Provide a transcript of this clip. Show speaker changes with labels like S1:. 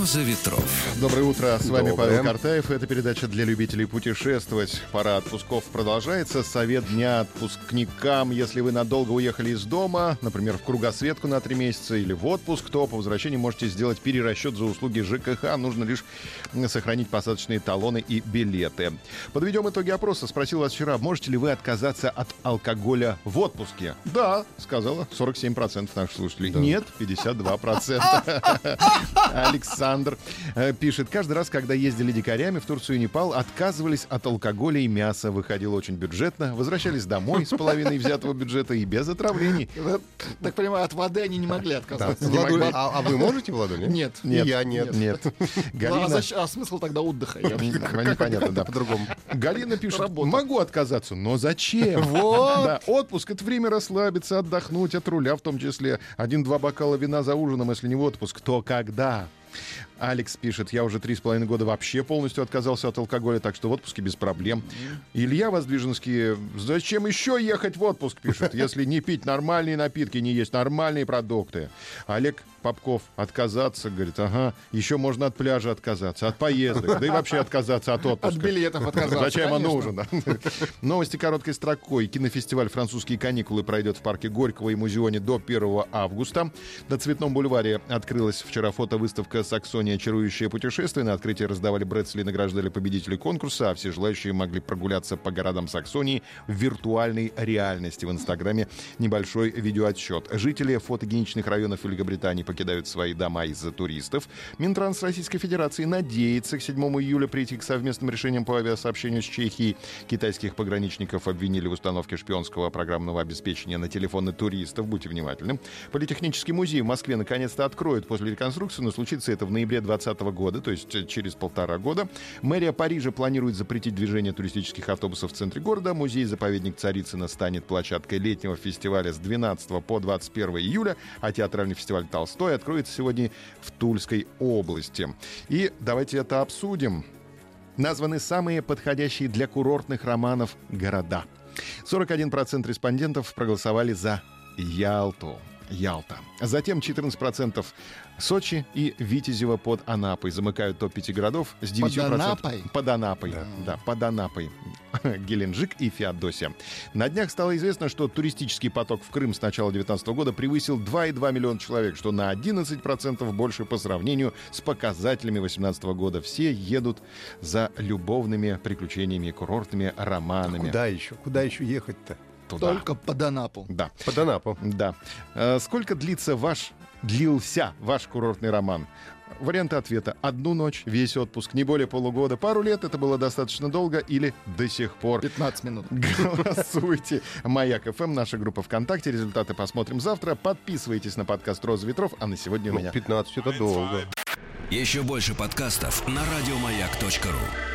S1: «Роза ветров».
S2: Доброе утро, с вами
S3: Доброе.
S2: Павел Картаев. Это передача для любителей путешествовать. Пора отпусков продолжается. Совет дня отпускникам. Если вы надолго уехали из дома, например, в кругосветку на три месяца или в отпуск, то по возвращении можете сделать перерасчет за услуги ЖКХ. Нужно лишь сохранить посадочные талоны и билеты. Подведем итоги опроса. Спросил вас вчера, можете ли вы отказаться от алкоголя в отпуске? Да, сказала 47% наших слушателей. Нет, 52%. Александр э, пишет, каждый раз, когда ездили дикарями в Турцию и Непал, отказывались от алкоголя и мяса. Выходило очень бюджетно. Возвращались домой с половиной взятого бюджета и без отравлений.
S4: Так понимаю, от воды они не могли отказаться.
S3: А, а вы можете, Владуля?
S4: Нет.
S3: И я нет.
S2: Нет.
S4: Ну, а, а смысл тогда отдыха? Вообще-
S2: Непонятно, да.
S3: По-другому.
S2: Галина пишет,
S4: Работа.
S2: могу отказаться, но зачем?
S4: Вот.
S2: Да, отпуск — это время расслабиться, отдохнуть от руля, в том числе. Один-два бокала вина за ужином, если не в отпуск, то когда? Алекс пишет, я уже три с половиной года вообще полностью отказался от алкоголя, так что в отпуске без проблем. Илья Воздвиженский, зачем еще ехать в отпуск, пишет, если не пить нормальные напитки, не есть нормальные продукты. Олег Попков, отказаться, говорит, ага, еще можно от пляжа отказаться, от поездок, да и вообще отказаться от отпуска.
S4: От билетов отказаться.
S2: Зачем он
S4: конечно.
S2: нужен? да? Новости короткой строкой. Кинофестиваль «Французские каникулы» пройдет в парке Горького и музеоне до 1 августа. На Цветном бульваре открылась вчера фотовыставка «Саксония. Чарующее путешествие». На открытии раздавали Брэдсли и награждали победителей конкурса, а все желающие могли прогуляться по городам Саксонии в виртуальной реальности. В Инстаграме небольшой видеоотчет. Жители фотогеничных районов Великобритании покидают свои дома из-за туристов. Минтранс Российской Федерации надеется к 7 июля прийти к совместным решениям по авиасообщению с Чехией. Китайских пограничников обвинили в установке шпионского программного обеспечения на телефоны туристов. Будьте внимательны. Политехнический музей в Москве наконец-то откроют после реконструкции, но случится это в ноябре 2020 года, то есть э, через полтора года. Мэрия Парижа планирует запретить движение туристических автобусов в центре города. Музей-заповедник Царицына станет площадкой летнего фестиваля с 12 по 21 июля, а театральный фестиваль «Толстой» откроется сегодня в Тульской области. И давайте это обсудим. Названы самые подходящие для курортных романов города. 41% респондентов проголосовали за Ялту. Ялта. Затем 14% Сочи и Витязево под Анапой замыкают топ-5 городов с 9%.
S4: Анапой?
S2: Под Анапой. Да, под Анапой. Геленджик и Феодосия. На днях стало известно, что туристический поток в Крым с начала 2019 года превысил 2,2 миллиона человек, что на 11% больше по сравнению с показателями 2018 года. Все едут за любовными приключениями, курортными романами.
S3: Куда еще? Куда еще ехать-то?
S2: Туда.
S4: Только под Анапу.
S2: Да.
S3: Под Анапу.
S2: Да. Э, Сколько длится ваш, длился ваш курортный роман? Варианты ответа. Одну ночь, весь отпуск, не более полугода, пару лет, это было достаточно долго или до сих пор.
S4: 15 минут.
S2: Голосуйте. Маяк ФМ, наша группа ВКонтакте. Результаты посмотрим завтра. Подписывайтесь на подкаст «Роза ветров». А на сегодня у
S3: Ну,
S2: меня
S3: 15 это долго.
S1: Еще больше подкастов на радиомаяк.ру.